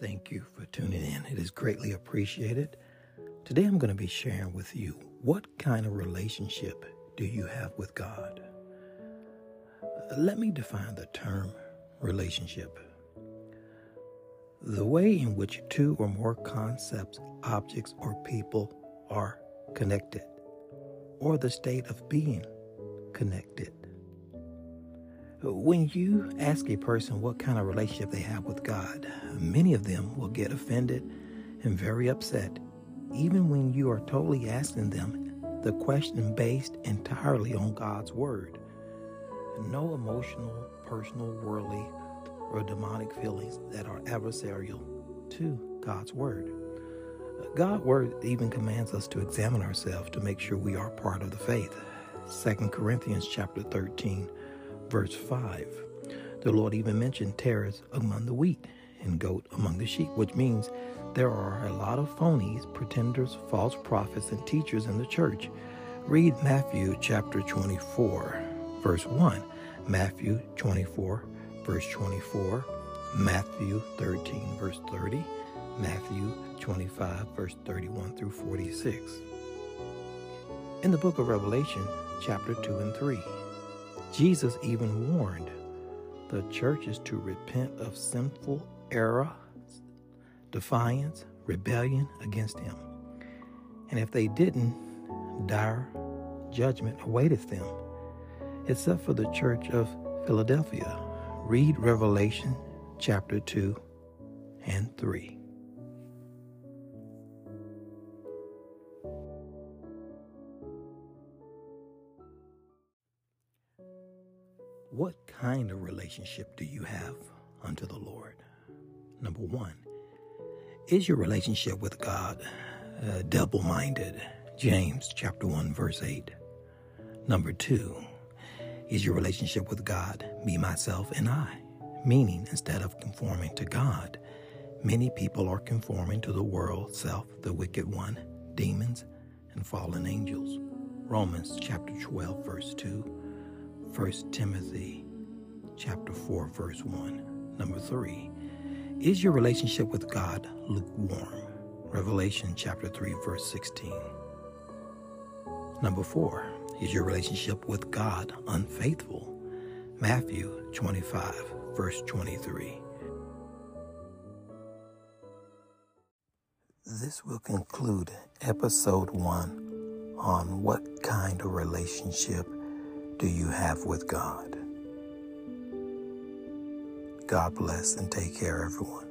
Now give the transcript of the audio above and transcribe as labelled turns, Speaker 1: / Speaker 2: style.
Speaker 1: Thank you for tuning in. It is greatly appreciated. Today I'm going to be sharing with you what kind of relationship do you have with God? Let me define the term relationship. The way in which two or more concepts, objects, or people are connected, or the state of being connected. When you ask a person what kind of relationship they have with God, many of them will get offended and very upset, even when you are totally asking them the question based entirely on God's Word. No emotional, personal, worldly, or demonic feelings that are adversarial to God's Word. God's Word even commands us to examine ourselves to make sure we are part of the faith. 2 Corinthians chapter 13 verse 5. The Lord even mentioned tares among the wheat and goat among the sheep, which means there are a lot of phonies, pretenders, false prophets, and teachers in the church. Read Matthew chapter 24, verse 1, Matthew 24, verse 24, Matthew 13, verse 30, Matthew 25, verse 31 through 46. In the book of Revelation, chapter 2 and 3, Jesus even warned the churches to repent of sinful error, defiance, rebellion against him. And if they didn't, dire judgment awaited them, except for the church of Philadelphia. Read Revelation chapter 2 and 3. What kind of relationship do you have unto the Lord? Number one, is your relationship with God uh, double minded? James chapter 1, verse 8. Number two, is your relationship with God me, myself, and I? Meaning, instead of conforming to God, many people are conforming to the world, self, the wicked one, demons, and fallen angels. Romans chapter 12, verse 2. 1 Timothy chapter 4 verse 1. Number 3. Is your relationship with God lukewarm? Revelation chapter 3 verse 16. Number 4. Is your relationship with God unfaithful? Matthew 25 verse 23. This will conclude episode 1 on what kind of relationship do you have with God? God bless and take care, everyone.